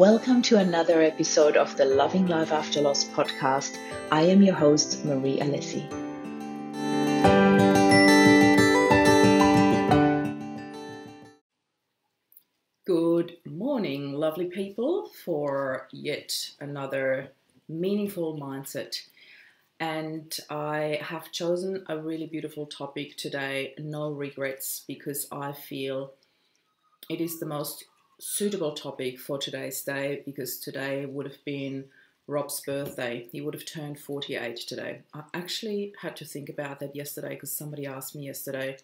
Welcome to another episode of the Loving Life After Loss podcast. I am your host, Marie Alessi. Good morning, lovely people, for yet another meaningful mindset. And I have chosen a really beautiful topic today no regrets, because I feel it is the most suitable topic for today's day because today would have been Rob's birthday. He would have turned 48 today. I actually had to think about that yesterday because somebody asked me yesterday,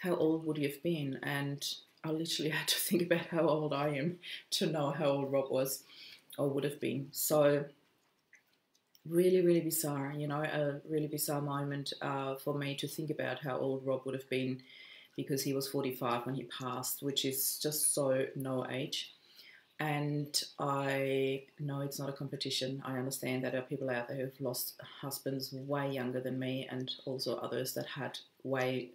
How old would you have been? And I literally had to think about how old I am to know how old Rob was or would have been. So, really, really bizarre, you know, a really bizarre moment uh, for me to think about how old Rob would have been because he was 45 when he passed, which is just so no age. And I know it's not a competition. I understand that there are people out there who've lost husbands way younger than me, and also others that had way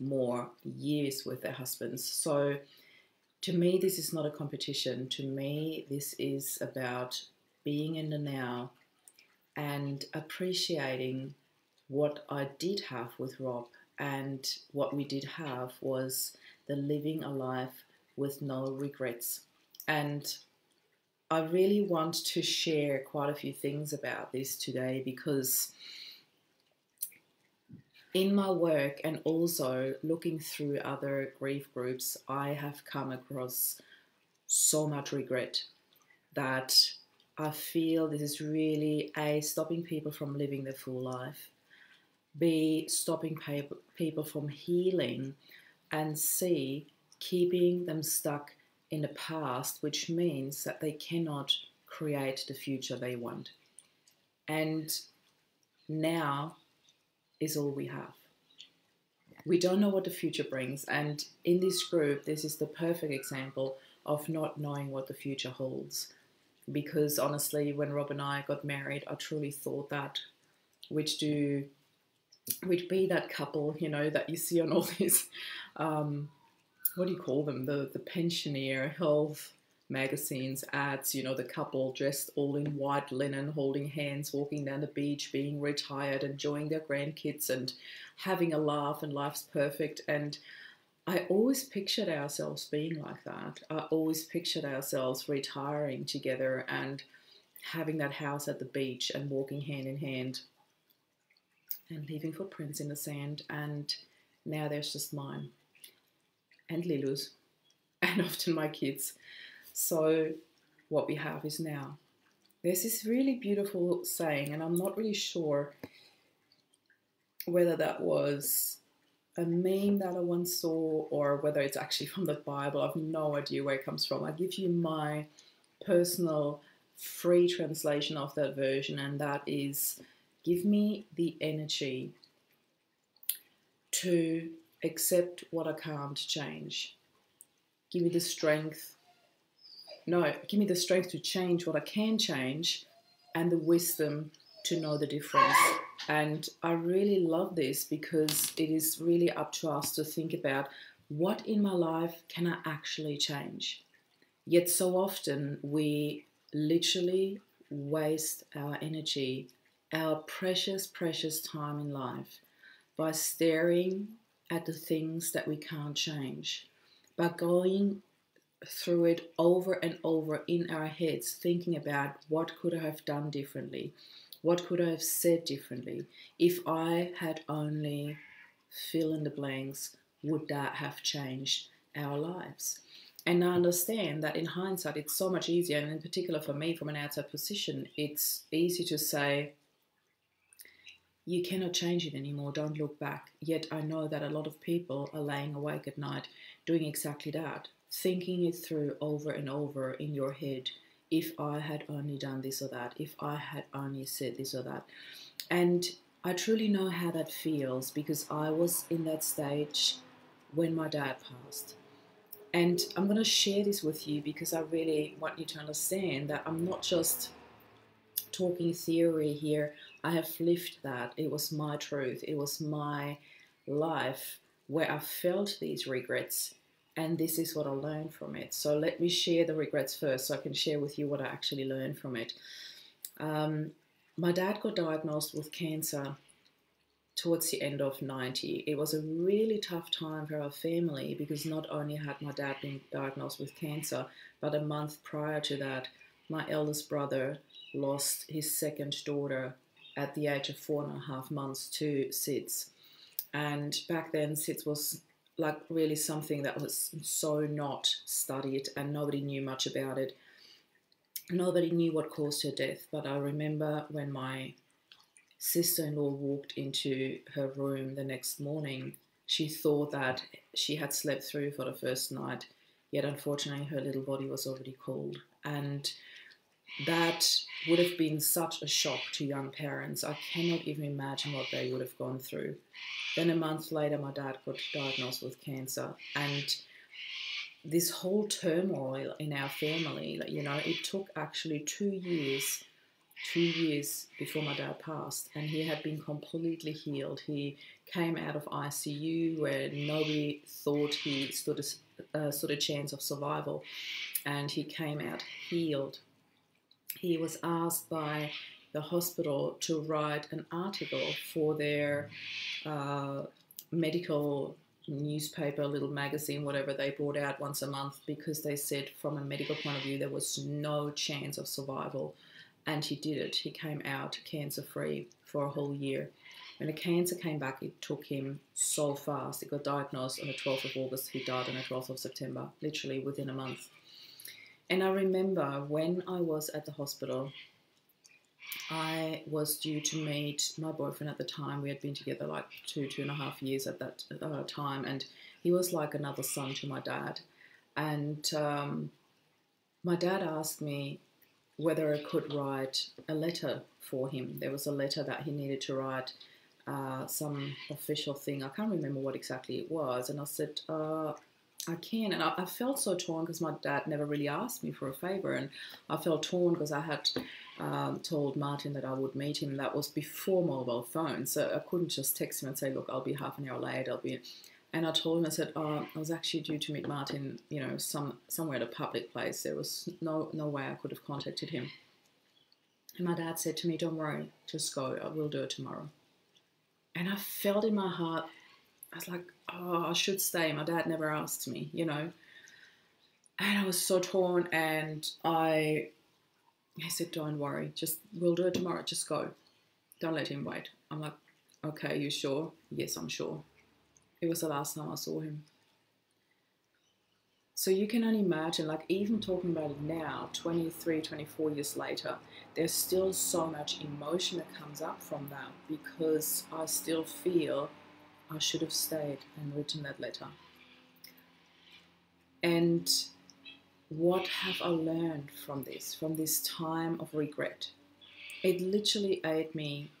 more years with their husbands. So, to me, this is not a competition. To me, this is about being in the now and appreciating what I did have with Rob and what we did have was the living a life with no regrets. And I really want to share quite a few things about this today because in my work and also looking through other grief groups, I have come across so much regret that I feel this is really a stopping people from living their full life B, stopping people from healing, and C, keeping them stuck in the past, which means that they cannot create the future they want. And now is all we have. We don't know what the future brings, and in this group, this is the perfect example of not knowing what the future holds. Because honestly, when Rob and I got married, I truly thought that which do would be that couple, you know, that you see on all these, um, what do you call them? The the pensioner health magazines ads. You know, the couple dressed all in white linen, holding hands, walking down the beach, being retired, enjoying their grandkids, and having a laugh, and life's perfect. And I always pictured ourselves being like that. I always pictured ourselves retiring together and having that house at the beach and walking hand in hand and leaving footprints in the sand. And now there's just mine and Lilu's and often my kids. So what we have is now. There's this really beautiful saying, and I'm not really sure whether that was a meme that I once saw or whether it's actually from the Bible. I have no idea where it comes from. I give you my personal free translation of that version, and that is Give me the energy to accept what I can't change. Give me the strength. No, give me the strength to change what I can change and the wisdom to know the difference. And I really love this because it is really up to us to think about what in my life can I actually change. Yet so often we literally waste our energy our precious, precious time in life by staring at the things that we can't change, by going through it over and over in our heads, thinking about what could I have done differently, what could I have said differently, if I had only fill in the blanks, would that have changed our lives? And I understand that in hindsight, it's so much easier, and in particular for me, from an outside position, it's easy to say, you cannot change it anymore. Don't look back. Yet I know that a lot of people are laying awake at night doing exactly that, thinking it through over and over in your head. If I had only done this or that, if I had only said this or that. And I truly know how that feels because I was in that stage when my dad passed. And I'm going to share this with you because I really want you to understand that I'm not just talking theory here. I have lived that. It was my truth. It was my life where I felt these regrets. and this is what I learned from it. So let me share the regrets first so I can share with you what I actually learned from it. Um, my dad got diagnosed with cancer towards the end of 90. It was a really tough time for our family because not only had my dad been diagnosed with cancer, but a month prior to that, my eldest brother lost his second daughter at the age of four and a half months to SIDS. And back then, SIDS was like really something that was so not studied and nobody knew much about it. Nobody knew what caused her death, but I remember when my sister in law walked into her room the next morning, she thought that she had slept through for the first night, yet unfortunately her little body was already cold. And that would have been such a shock to young parents. I cannot even imagine what they would have gone through. Then a month later, my dad got diagnosed with cancer, and this whole turmoil in our family, you know, it took actually two years, two years before my dad passed, and he had been completely healed. He came out of ICU where nobody thought he stood a, uh, stood a chance of survival, and he came out healed he was asked by the hospital to write an article for their uh, medical newspaper, little magazine, whatever they brought out once a month because they said from a medical point of view there was no chance of survival. And he did it. He came out cancer free for a whole year. When the cancer came back, it took him so fast. He got diagnosed on the 12th of August. He died on the 12th of September, literally within a month. And I remember when I was at the hospital, I was due to meet my boyfriend at the time. We had been together like two, two and a half years at that uh, time, and he was like another son to my dad. And um, my dad asked me whether I could write a letter for him. There was a letter that he needed to write, uh, some official thing. I can't remember what exactly it was. And I said, uh, I can. And I, I felt so torn because my dad never really asked me for a favor. And I felt torn because I had um, told Martin that I would meet him. That was before mobile phones. So I couldn't just text him and say, look, I'll be half an hour late. I'll be. And I told him, I said, oh, I was actually due to meet Martin, you know, some somewhere at a public place. There was no no way I could have contacted him. And my dad said to me, don't worry, just go. I will do it tomorrow. And I felt in my heart I was like, oh, I should stay. My dad never asked me, you know. And I was so torn, and I, he said, don't worry, just we'll do it tomorrow. Just go. Don't let him wait. I'm like, okay, you sure? Yes, I'm sure. It was the last time I saw him. So you can only imagine, like, even talking about it now, 23, 24 years later, there's still so much emotion that comes up from that because I still feel I should have stayed and written that letter. And what have I learned from this, from this time of regret? It literally ate me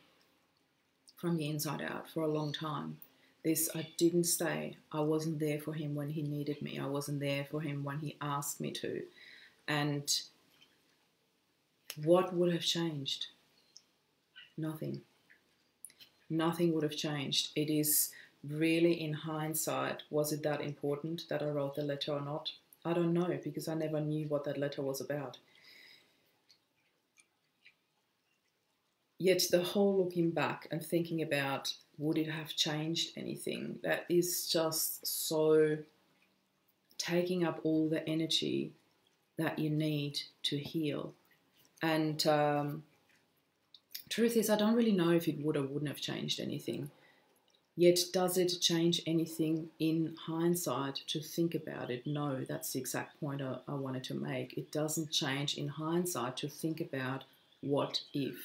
from the inside out for a long time. This, I didn't stay. I wasn't there for him when he needed me. I wasn't there for him when he asked me to. And what would have changed? Nothing. Nothing would have changed. It is really, in hindsight, was it that important that I wrote the letter or not? I don't know because I never knew what that letter was about. Yet, the whole looking back and thinking about would it have changed anything, that is just so taking up all the energy that you need to heal. And um, truth is, I don't really know if it would or wouldn't have changed anything. Yet, does it change anything in hindsight to think about it? No, that's the exact point I, I, wanted to make. It doesn't change in hindsight to think about what if.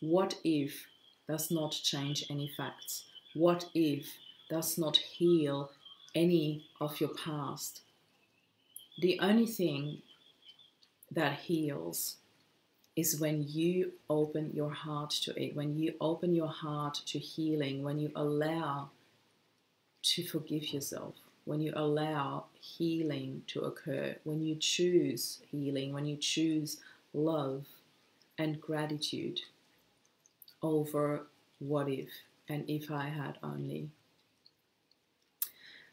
What if does not change any facts? What if does not heal any of your past? The only thing that heals is when you open your heart to it, when you open your heart to healing, when you allow to forgive yourself, when you allow healing to occur, when you choose healing, when you choose love and gratitude over what if and if I had only.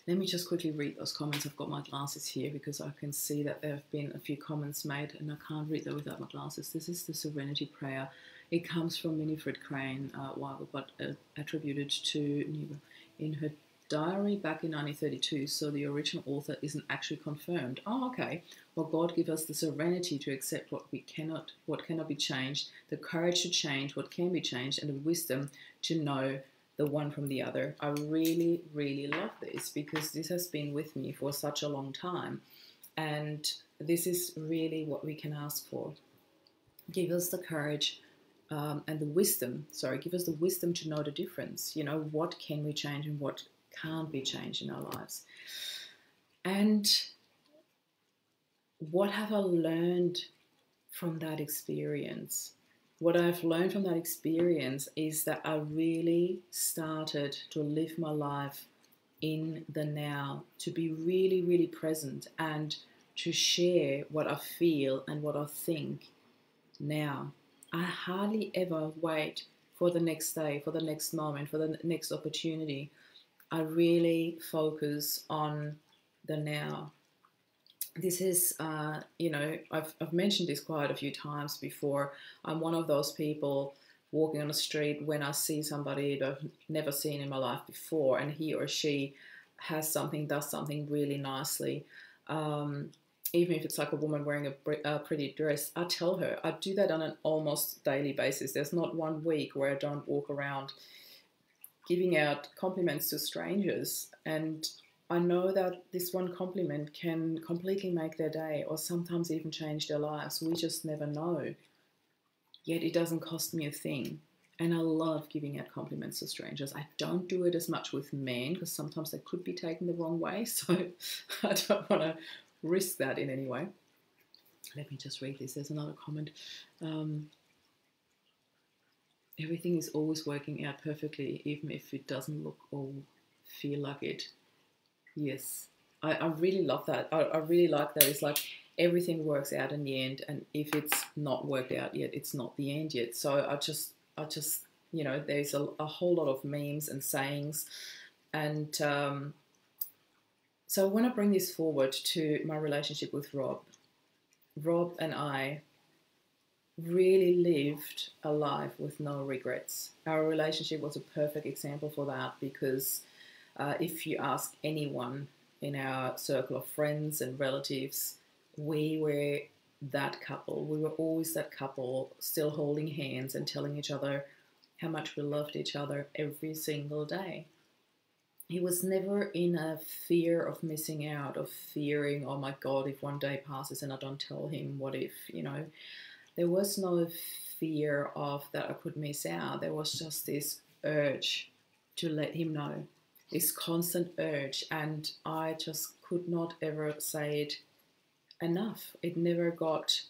Let me just quickly read those comments. I've got my glasses here because I can see that there have been a few comments made and I can't read them without my glasses. This is the Serenity Prayer. It comes from Winifred Crane, uh, but uh, attributed to Niebuhr in her diary back in 1932, so the original author isn't actually confirmed. Oh, okay. Well, God give us the serenity to accept what we cannot, what cannot be changed, the courage to change what can be changed, and the wisdom to know the one from the other. I really, really love this because this has been with me for such a long time. And this is really what we can ask for. Give us the courage um, and the wisdom, sorry, give us the wisdom to know the difference. You know, what can we change and what can't be changed in our lives. And what have I learned from that experience? What I've learned from that experience is that I really started to live my life in the now, to be really, really present and to share what I feel and what I think now. I hardly ever wait for the next day, for the next moment, for the next opportunity. I really focus on the now this is, uh, you know, I've, I've mentioned this quite a few times before. I'm one of those people walking on the street when I see somebody that I've never seen in my life before, and he or she has something, does something really nicely. Um, even if it's like a woman wearing a, a, pretty dress, I tell her I do that on an almost daily basis. There's not one week where I don't walk around giving out compliments to strangers. And I know that this one compliment can completely make their day or sometimes even change their lives. We just never know. Yet it doesn't cost me a thing. And I love giving out compliments to strangers. I don't do it as much with men because sometimes they could be taken the wrong way. So I don't want to risk that in any way. Let me just read this. There's another comment. Um, everything is always working out perfectly, even if it doesn't look or feel like it. Yes, I, I really love that. I, I really like that. It's like everything works out in the end, and if it's not worked out yet, it's not the end yet. So I just, I just, you know, there's a, a whole lot of memes and sayings, and um, so I want to bring this forward to my relationship with Rob. Rob and I really lived a life with no regrets. Our relationship was a perfect example for that because uh, if you ask anyone in our circle of friends and relatives, we were that couple. We were always that couple, still holding hands and telling each other how much we loved each other every single day. He was never in a fear of missing out, of fearing, oh my God, if one day passes and I don't tell him, what if, you know. There was no fear of that I could miss out. There was just this urge to let him know this constant urge, and I just could not ever say it enough. It never got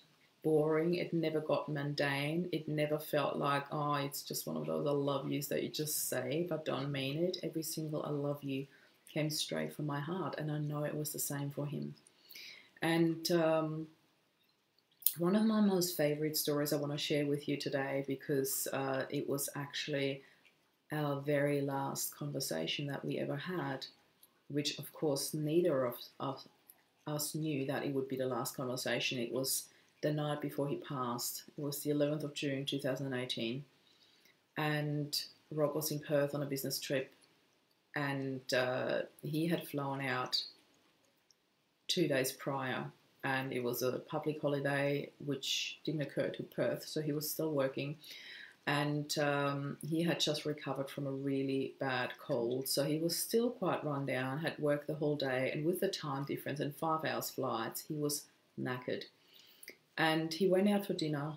boring, it never got mundane, it never felt like, oh, it's just one of those I love yous that you just say but don't mean it. Every single I love you came straight from my heart, and I know it was the same for him. And um, one of my most favorite stories I want to share with you today because uh, it was actually our very last conversation that we ever had, which of course neither of us knew that it would be the last conversation. It was the night before he passed. It was the 11th of June 2018. And Rob was in Perth on a business trip and uh, he had flown out two days prior and it was a public holiday which didn't occur to Perth, so he was still working and um, he had just recovered from a really bad cold, so he was still quite run down, had worked the whole day, and with the time difference and five hours flights, he was knackered. And he went out for dinner,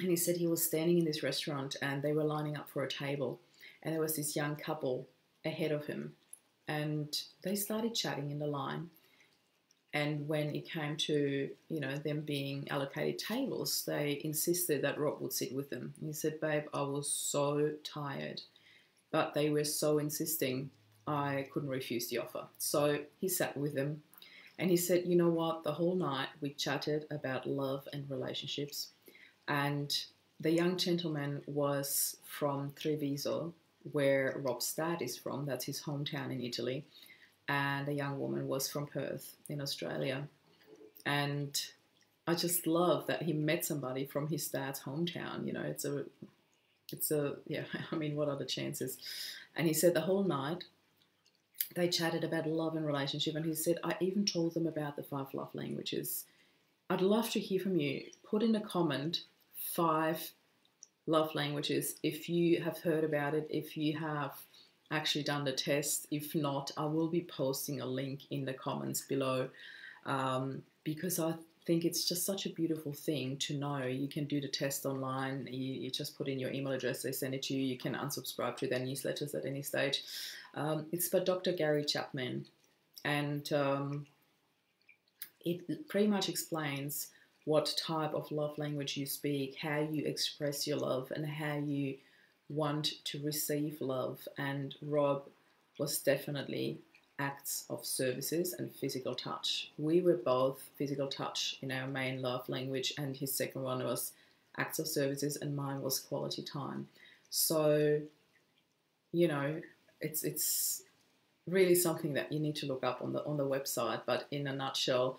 and he said he was standing in this restaurant, and they were lining up for a table, and there was this young couple ahead of him, and they started chatting in the line. And when it came to you know them being allocated tables, they insisted that Rob would sit with them. he said, "Babe, I was so tired, but they were so insisting, I couldn't refuse the offer." So he sat with them, and he said, "You know what? The whole night we chatted about love and relationships, and the young gentleman was from Treviso, where Rob's dad is from. That's his hometown in Italy." And a young woman was from Perth in Australia. And I just love that he met somebody from his dad's hometown. You know, it's a, it's a, yeah, I mean, what are the chances? And he said the whole night they chatted about love and relationship. And he said, I even told them about the five love languages. I'd love to hear from you. Put in a comment five love languages if you have heard about it, if you have actually done the test. If not, I will be posting a link in the comments below um, because I think it's just such a beautiful thing to know. You can do the test online, you, you, just put in your email address, they send it to you, you can unsubscribe to their newsletters at any stage. Um, it's by Dr. Gary Chapman, and um, it pretty much explains what type of love language you speak, how you express your love, and how you want to receive love. And Rob was definitely acts of services and physical touch. We were both physical touch in our main love language, and his second one was acts of services, and mine was quality time. So, you know, it's it's really something that you need to look up on the on the website. But in a nutshell,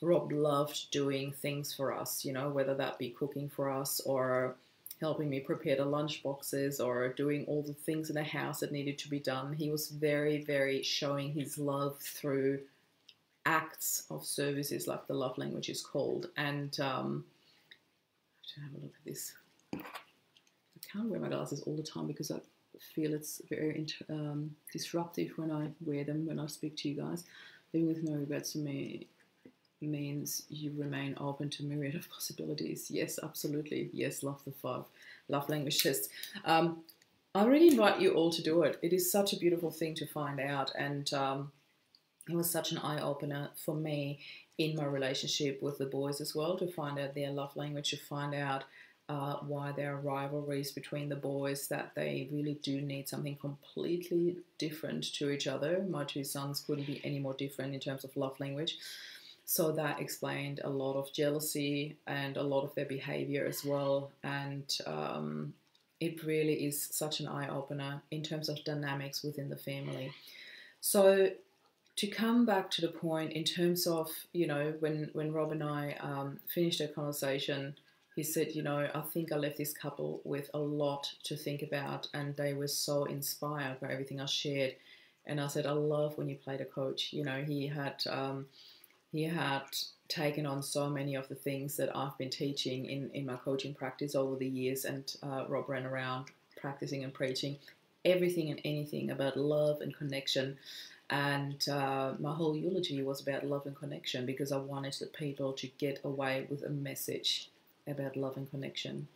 Rob loved doing things for us, you know, whether that be cooking for us or helping me prepare the lunch boxes or doing all the things in the house that needed to be done. He was very, very showing his love through acts of services, like the love language is called. And um, I have to have a look at this. I can't wear my glasses all the time because I feel it's very um, disruptive when I wear them when I speak to you guys. Living with no regrets to me means you remain open to myriad of possibilities. Yes, absolutely. Yes, love the five love language test. Um, I really invite you all to do it. It is such a beautiful thing to find out, and um, it was such an eye opener for me in my relationship with the boys as well to find out their love language, to find out uh, why there are rivalries between the boys, that they really do need something completely different to each other. My two sons couldn't be any more different in terms of love language. So that explained a lot of jealousy and a lot of their behavior as well. And um, it really is such an eye opener in terms of dynamics within the family. So to come back to the point in terms of you know when when Rob and I um, finished our conversation, he said, you know, I think I left this couple with a lot to think about, and they were so inspired by everything I shared. And I said, I love when you play the coach. You know, he had. Um, he had taken on so many of the things that I've been teaching in, in my coaching practice over the years, and uh, Rob ran around practicing and preaching everything and anything about love and connection. And uh, my whole eulogy was about love and connection because I wanted the people to get away with a message about love and connection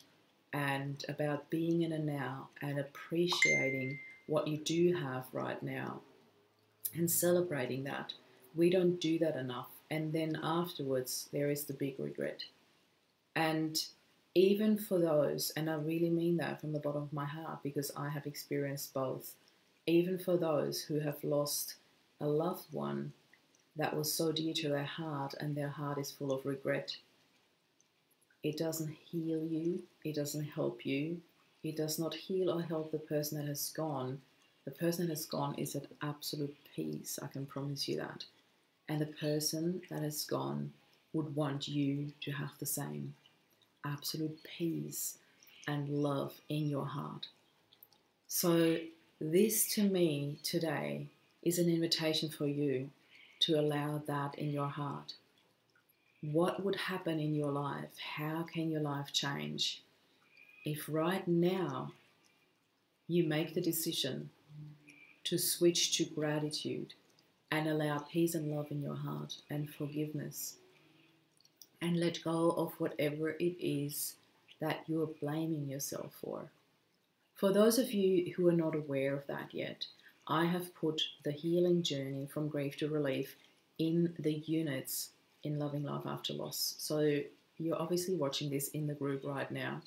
and about being in a now and appreciating what you do have right now and celebrating that. We don't do that enough and then afterwards there is the big regret. And even for those, and I really mean that from the bottom of my heart because I have experienced both, even for those who have lost a loved one that was so dear to their heart and their heart is full of regret, it doesn't heal you, it doesn't help you, it does not heal or help the person that has gone. The person that has gone is at absolute peace, I can promise you that and the person that has gone would want you to have the same absolute peace and love in your heart. So, this to me today is an invitation for you to allow that in your heart. What would happen in your life? How can your life change if right now you make the decision to switch to gratitude? And allow peace and love in your heart and forgiveness. And let go of whatever it is that you're blaming yourself for. For those of you who are not aware of that yet, I have put the healing journey from grief to relief in the units in Loving Life After Loss. So you're obviously watching this in the group right now.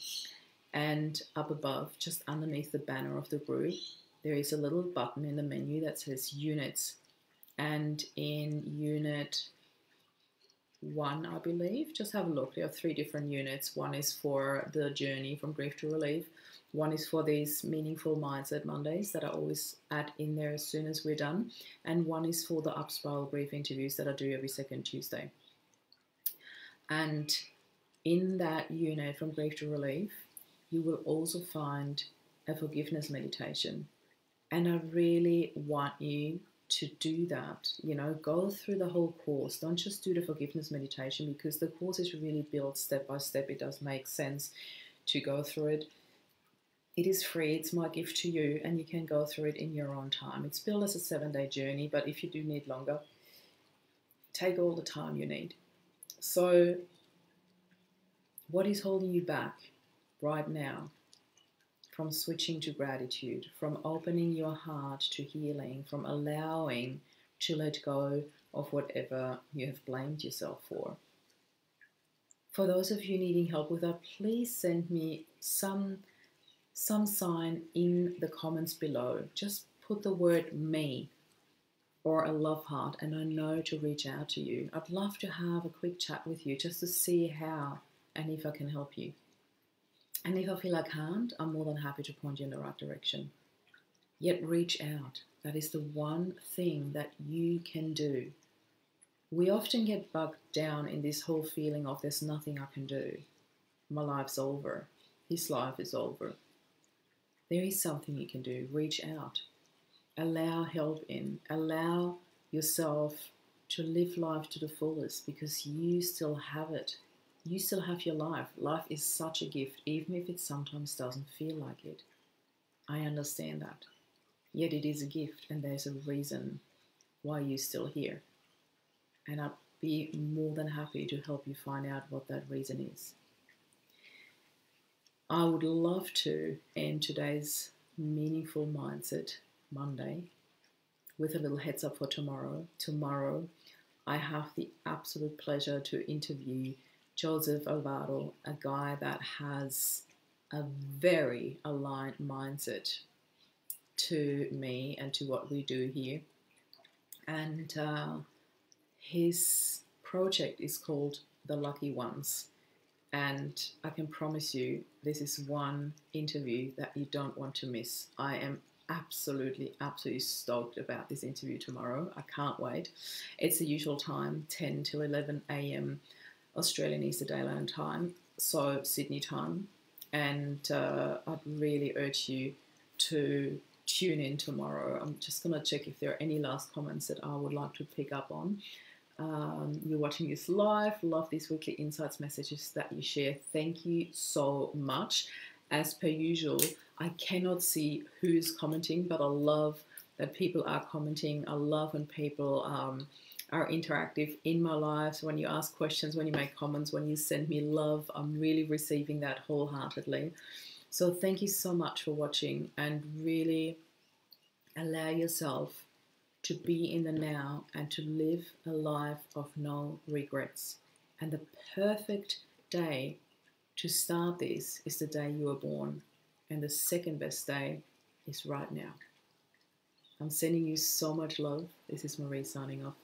And up above, just underneath the banner of the group, there is a little button in the menu that says Units and in unit one, I believe. Just have a look. There are three different units. One is for the journey from grief to relief. One is for these meaningful mindset Mondays that I always add in there as soon as we're done. And one is for the upspiral grief interviews that I do every second Tuesday. And in that unit from grief to relief, you will also find a forgiveness meditation. And I really want you to do that. You know, go through the whole course. Don't just do the forgiveness meditation because the course is really built step by step. It does make sense to go through it. It is free, it's my gift to you, and you can go through it in your own time. It's built as a seven day journey, but if you do need longer, take all the time you need. So, what is holding you back right now from switching to gratitude, from opening your heart to healing, from allowing to let go of whatever you have blamed yourself for? For those of you needing help with that, please send me some some sign in the comments below. Just put the word me or a love heart and I know to reach out to you. I'd love to have a quick chat with you just to see how and if I can help you. And if I feel I can't, I'm more than happy to point you in the right direction. Yet reach out. That is the one thing that you can do. We often get bogged down in this whole feeling of there's nothing I can do. My life's over. His life is over. There is something you can do. Reach out. Allow help in. Allow yourself to live life to the fullest because you still have it you still have your life. Life is such a gift, even if it sometimes doesn't feel like it. I understand that. Yet it is a gift, and there's a reason why you're still here. And I'd be more than happy to help you find out what that reason is. I would love to end today's Meaningful Mindset Monday with a little heads up for tomorrow. Tomorrow, I have the absolute pleasure to interview Joseph Alvaro, a guy that has a very aligned mindset to me and to what we do here. And uh, his project is called The Lucky Ones. And I can promise you, this is one interview that you don't want to miss. I am absolutely, absolutely stoked about this interview tomorrow. I can't wait. It's the usual time, 10 till 11 a.m. Australian Eastern Daylight Time, so Sydney time. And uh, I'd really urge you to tune in tomorrow. I'm just going to check if there are any last comments that I would like to pick up on. Um, you're watching this live. Love these weekly insights messages that you share. Thank you so much. As per usual, I cannot see who's commenting, but I love that people are commenting. I love when people um, are interactive in my lives, when you ask questions, when you make comments, when you send me love. I'm really receiving that wholeheartedly. So thank you so much for watching and really allow yourself to be in the now and to live a life of no regrets. And the perfect day to start this is the day you were born. And the second best day is right now. I'm sending you so much love. This is Marie signing off.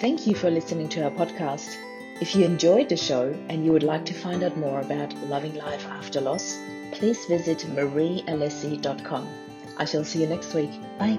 Thank you for listening to our podcast. If you enjoyed the show and you would like to find out more about loving life after loss, please visit mariealessi.com. I shall see you next week. Bye.